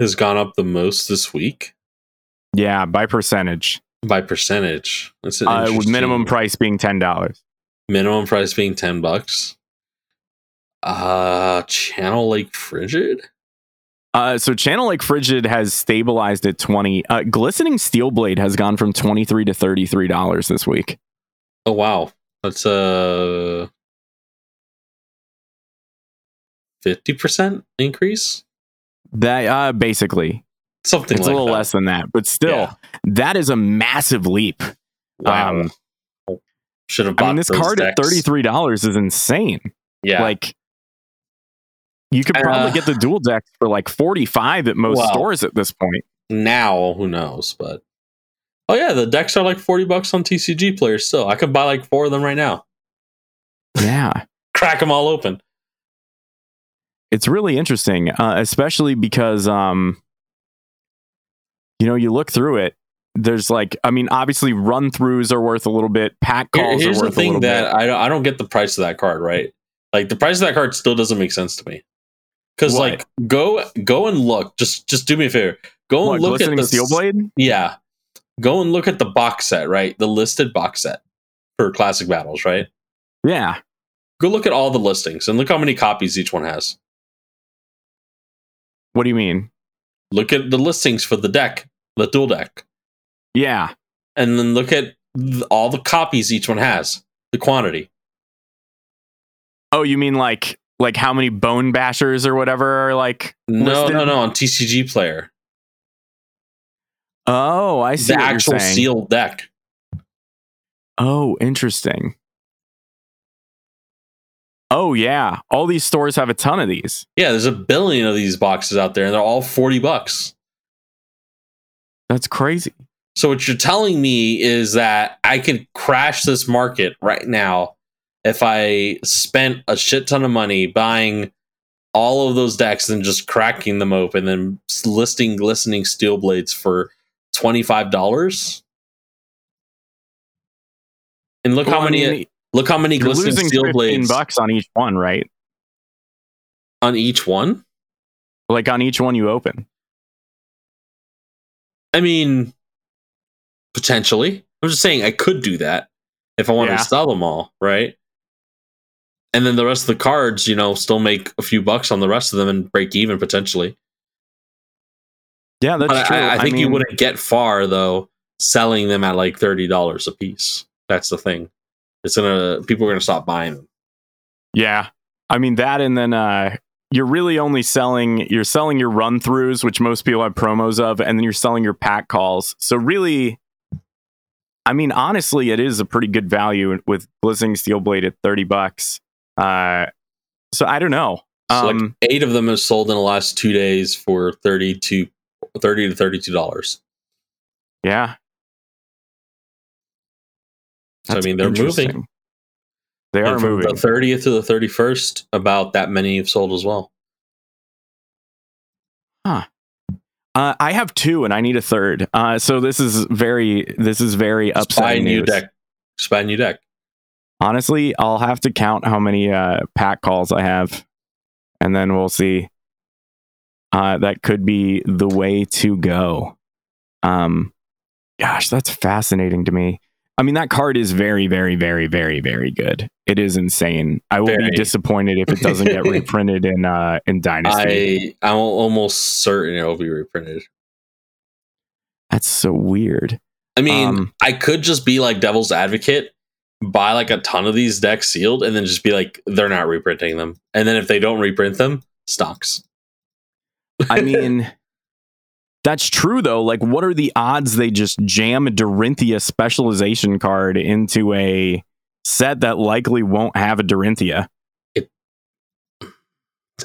has gone up the most this week. Yeah, by percentage. By percentage. That's an uh, with minimum price being ten dollars. Minimum price being ten bucks. Uh Channel Lake Frigid. Uh, so Channel Lake Frigid has stabilized at twenty. Uh, Glistening Steel Blade has gone from twenty three to thirty three dollars this week. Oh wow, that's uh 50% increase? That uh, basically something it's like a little that. less than that, but still, yeah. that is a massive leap. Wow. Um, should have. I mean, this card decks. at thirty three dollars is insane. Yeah, like you could probably uh, get the dual deck for like forty five at most well, stores at this point. Now, who knows? But oh yeah, the decks are like forty bucks on TCG players. so I could buy like four of them right now. Yeah, crack them all open it's really interesting, uh, especially because um, you know, you look through it. There's like, I mean, obviously run throughs are worth a little bit. Pack calls here's are the worth a thing little that bit. I don't, I don't get the price of that card. Right, like the price of that card still doesn't make sense to me. Because like go go and look. Just just do me a favor. Go What, and look at the steel blade? Yeah. Go and look at the box set, right? The listed box set for classic battles, right? Yeah. Go look at all the listings and look how many copies each one has. What do you mean? Look at the listings for the deck, the dual deck, Yeah. and then look at th- all the copies each one has, the quantity. Oh, you mean like like how many bone bashers or whatever are like? No, listed? no, no, on TCG player. Oh, I see. The what you're actual sealed deck. Oh, interesting. Oh yeah, all these stores have a ton of these. Yeah, there's a billion of these boxes out there, and they're all 40 bucks. That's crazy. So what you're telling me is that I could crash this market right now if I spent a shit ton of money buying all of those decks and just cracking them open and listing glistening steel blades for twenty five dollars. And look Well, how I many mean, look how many you're glistening losing steel fifteen blades bucks on each one, right? on each one. Like on each one you open. I mean, potentially. I'm just saying I could do that if I wanted Yeah. to sell them all, right? And then the rest of the cards, you know, still make a few bucks on the rest of them and break even potentially. Yeah, that's But true. I, I think you mean, wouldn't get far though selling them at like thirty dollars a piece. That's the thing. It's gonna people are gonna stop buying them. Yeah. I mean that and then uh you're really only selling you're selling your run throughs, which most people have promos of, and then you're selling your pack calls. So really I mean, honestly, it is a pretty good value with Glistening Steel Blade at 30 bucks. Uh so I don't know. So Um like eight of them have sold in the last two days for thirty to thirty to thirty two dollars. yeah. So I mean they're moving. They are moving. the 30th to the 31st, about that many have sold as well. Uh, I have two, and I need a third. Uh, so this is very, this is very buy a new deck. A new deck. Honestly, I'll have to count how many uh, pack calls I have, and then we'll see. Uh, that could be the way to go. Um, gosh, that's fascinating to me. I mean, that card is very, very, very, very, very good. It is insane. I will Very. be disappointed if it doesn't get reprinted in uh, in Dynasty. I I'm almost certain it will be reprinted. That's so weird. I mean, Um, I could just be like devil's advocate, buy like a ton of these decks sealed, and then just be like, they're not reprinting them. And then if they don't reprint them, stocks. I mean, that's true though. Like, what are the odds they just jam a Dorinthia specialization card into a set that likely won't have a Dorinthia?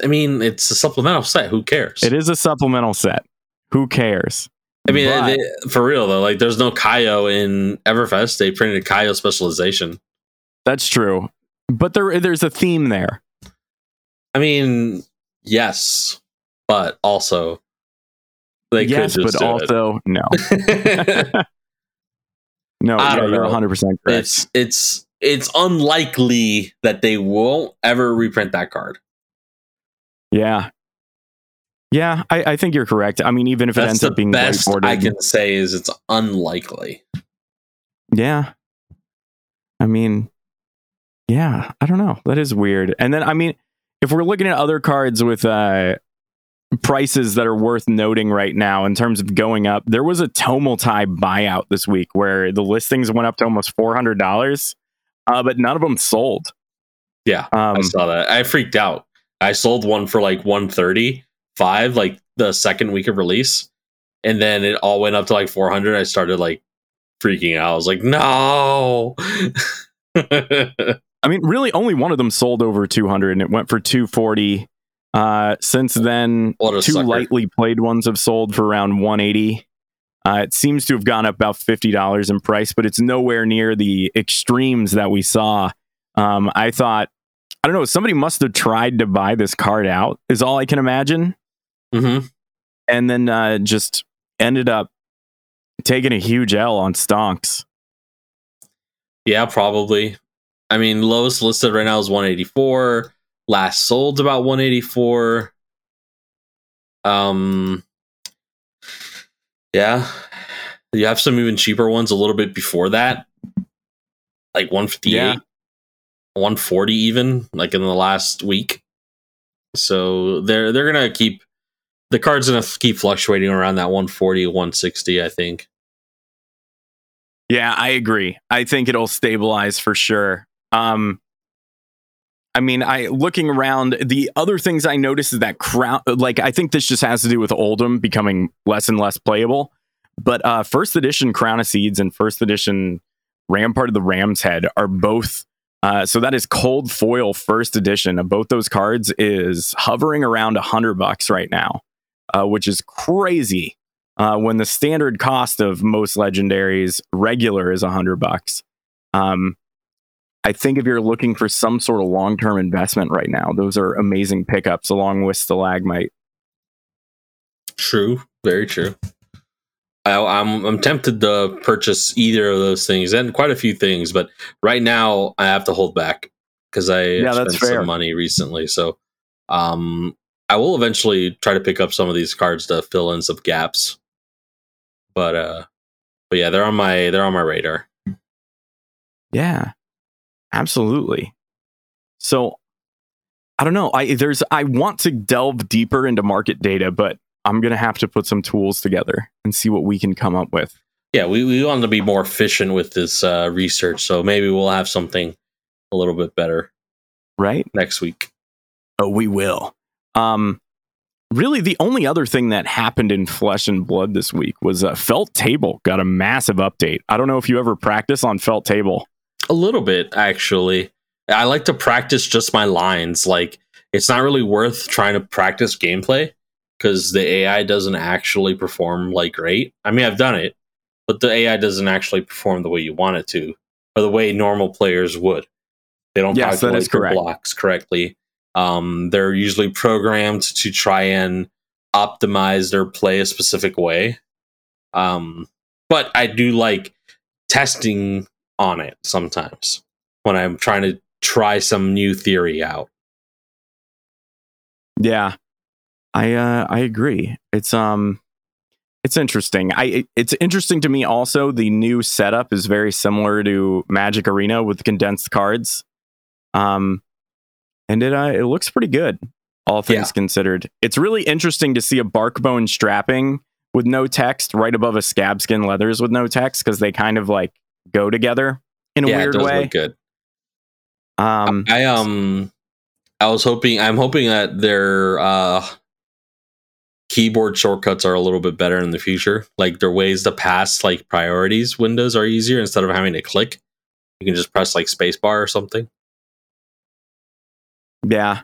I mean, it's a supplemental set. Who cares? It is a supplemental set. Who cares? I mean, But- for real though, like there's no Kayo in Everfest. They printed a Kayo specialization. that's true. But there, there's a theme there. I mean, yes, but also They yes, but also no. it. No, I yeah, you're 100 percent correct. it's it's it's unlikely that they won't ever reprint that card. Yeah. Yeah, I, I think you're correct. I mean, even if it ends up being best whiteboarded, I can say is it's unlikely. yeah. I mean, yeah, I don't know. That is weird. And then, I mean, if we're looking at other cards with uh, prices that are worth noting right now in terms of going up, there was a Tomotai buyout this week where the listings went up to almost four hundred dollars, uh, but none of them sold. Yeah, Um, I saw that. I freaked out. I sold one for like 135, like the second week of release. And then it all went up to like 400. I started like freaking out. I was like, no. I mean, really, only one of them sold over 200 and it went for 240. Uh, since then, two sucker. lightly played ones have sold for around 180. Uh, it seems to have gone up about $50 in price, but it's nowhere near the extremes that we saw. Um, I thought, I don't know, somebody must have tried to buy this card out, is all I can imagine. Mhm. And then uh, just ended up taking a huge L on stonks. Yeah, probably. I mean, lowest listed right now is 184. Last sold about 184. Um, yeah, you have some even cheaper ones a little bit before that, like 158, Yeah. 140 even, like in the last week. So they're they're gonna keep the card's gonna keep fluctuating around that 140, 160, I think. Yeah, I agree. I think it'll stabilize for sure. Um I mean, I looking around, the other things I noticed is that crown like I think this just has to do with Oldhim becoming less and less playable. But uh first edition Crown of Seeds and first edition Rampart of the Ram's Head are both uh, so that is cold foil first edition of both those cards is hovering around a hundred bucks right now, uh, which is crazy uh, when the standard cost of most legendaries regular is a hundred bucks. Um, I think if you're looking for some sort of long term investment right now, those are amazing pickups along with Stalagmite. True, very true. I, I'm I'm tempted to purchase either of those things and quite a few things, but right now I have to hold back because I Yeah, spent fair. some money recently. So, um, I will eventually try to pick up some of these cards to fill in some gaps. But uh, but yeah, they're on my they're on my radar. Yeah, absolutely. So I don't know. I there's I want to delve deeper into market data, but I'm gonna have to put some tools together and see what we can come up with. Yeah, we we want to be more efficient with this uh, research, so maybe we'll have something a little bit better Right? next week. Oh, we will. Um, really, the only other thing that happened in Flesh and Blood this week was uh, Felt Table got a massive update. I don't know if you ever practice on Felt Table. A little bit, actually. I like to practice just my lines. Like, it's not really worth trying to practice gameplay because the AI doesn't actually perform like great. I mean, I've done it, but the AI doesn't actually perform the way you want it to, or the way normal players would. They don't Yes, calculate their correct. blocks correctly. Um, they're usually programmed to try and optimize their play a specific way. Um, but I do like testing on it sometimes when I'm trying to try some new theory out. Yeah, I uh, I agree. It's um, it's interesting. I it- it's interesting to me also. The new setup is very similar to Magic Arena with condensed cards. Um, and it uh, it looks pretty good, all things Yeah. considered. It's really interesting to see a barkbone strapping with no text right above a scab skin leathers with no text because they kind of like go together in a yeah, weird way. look good. Um, I um, I was hoping. I'm hoping that their uh keyboard shortcuts are a little bit better in the future. Like their ways to pass like priorities windows are easier instead of having to click. You can just press like spacebar or something. Yeah.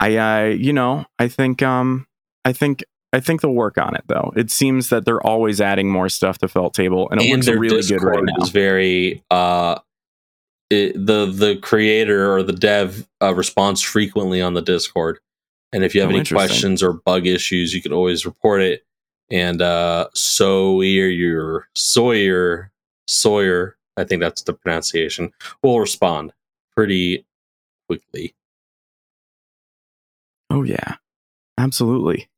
I uh you know, I think um I think I think they'll work on it though. It seems that they're always adding more stuff to Felt Table and it looks their really good right now. is very uh it, the the creator or the dev uh, responds frequently on the discord And if you have Oh, any questions or bug issues, you can always report it. And uh, Sawyer, Sawyer, Sawyer, I think that's the pronunciation, will respond pretty quickly. Oh yeah, absolutely.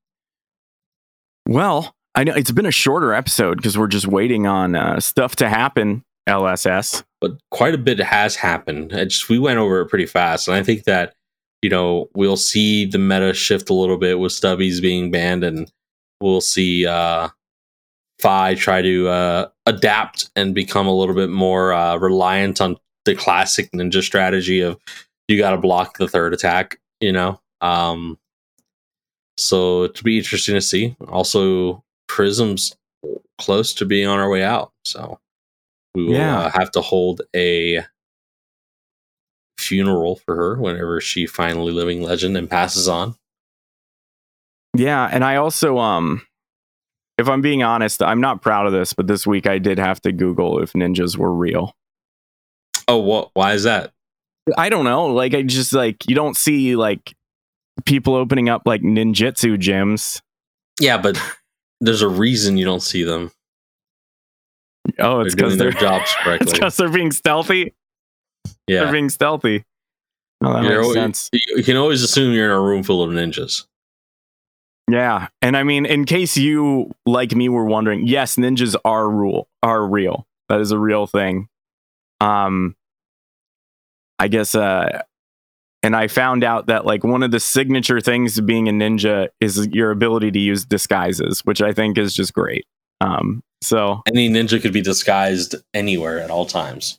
Well, I know it's been a shorter episode because we're just waiting on uh, stuff to happen. LSS. but quite a bit has happened. Just we went over it pretty fast, and I think that you know we'll see the meta shift a little bit with Stubbies being banned, and we'll see uh, Fai try to uh, adapt and become a little bit more uh, reliant on the classic ninja strategy of you got to block the third attack. You know, um, so it'll be interesting to see. Also, Prism's close to being on our way out, so we will Yeah. uh, have to hold a funeral for her whenever she finally living legend and passes on. Yeah, and I also um if I'm being honest, I'm not proud of this, but this week I did have to Google if ninjas were real. Oh, what? Why is that? I don't know. Like I just like you don't see like people opening up like ninjutsu gyms. Yeah, but there's a reason you don't see them. Oh, They're it's doing because their they're jobs it's correctly. because they're being stealthy. Yeah, They're being stealthy. Oh, that You're makes al- sense. you you can always assume you're in a room full of ninjas. Yeah, and I mean, in case you like me were wondering, yes, ninjas are rule are real. That is a real thing. Um, I guess. Uh, and I found out that like one of the signature things to being a ninja is your ability to use disguises, which I think is just great. Um, so Any ninja could be disguised anywhere at all times.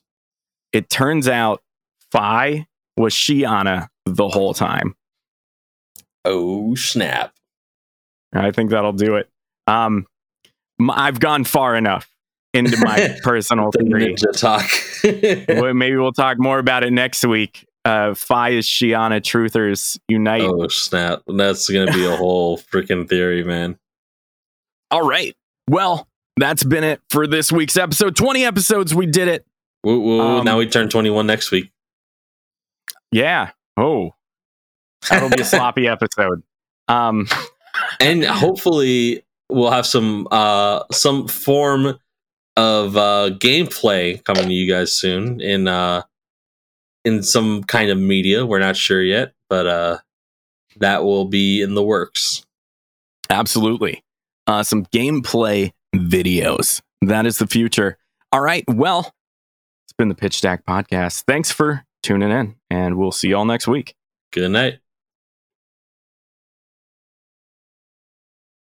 it turns out Fai was Shiyana the whole time. Oh snap! I think that'll do it. Um, I've gone far enough into my personal The theory. ninja talk. Well, maybe we'll talk more about it next week. Uh, Fai is Shiyana Truthers Unite. oh snap! That's gonna be a whole freaking theory, man. All right. Well, that's been it for this week's episode. 20 episodes. We did it. Woo, woo, Um, now we turn 21 next week. Yeah. Oh, that'll be a sloppy episode. Um, and hopefully we'll have some uh some form of uh gameplay coming to you guys soon in uh in some kind of media we're not sure yet but uh that will be in the works absolutely. Uh, some gameplay videos. That is the future. All right. Well, it's been the Pitch Stack podcast. Thanks for tuning in, and we'll see you all next week. good night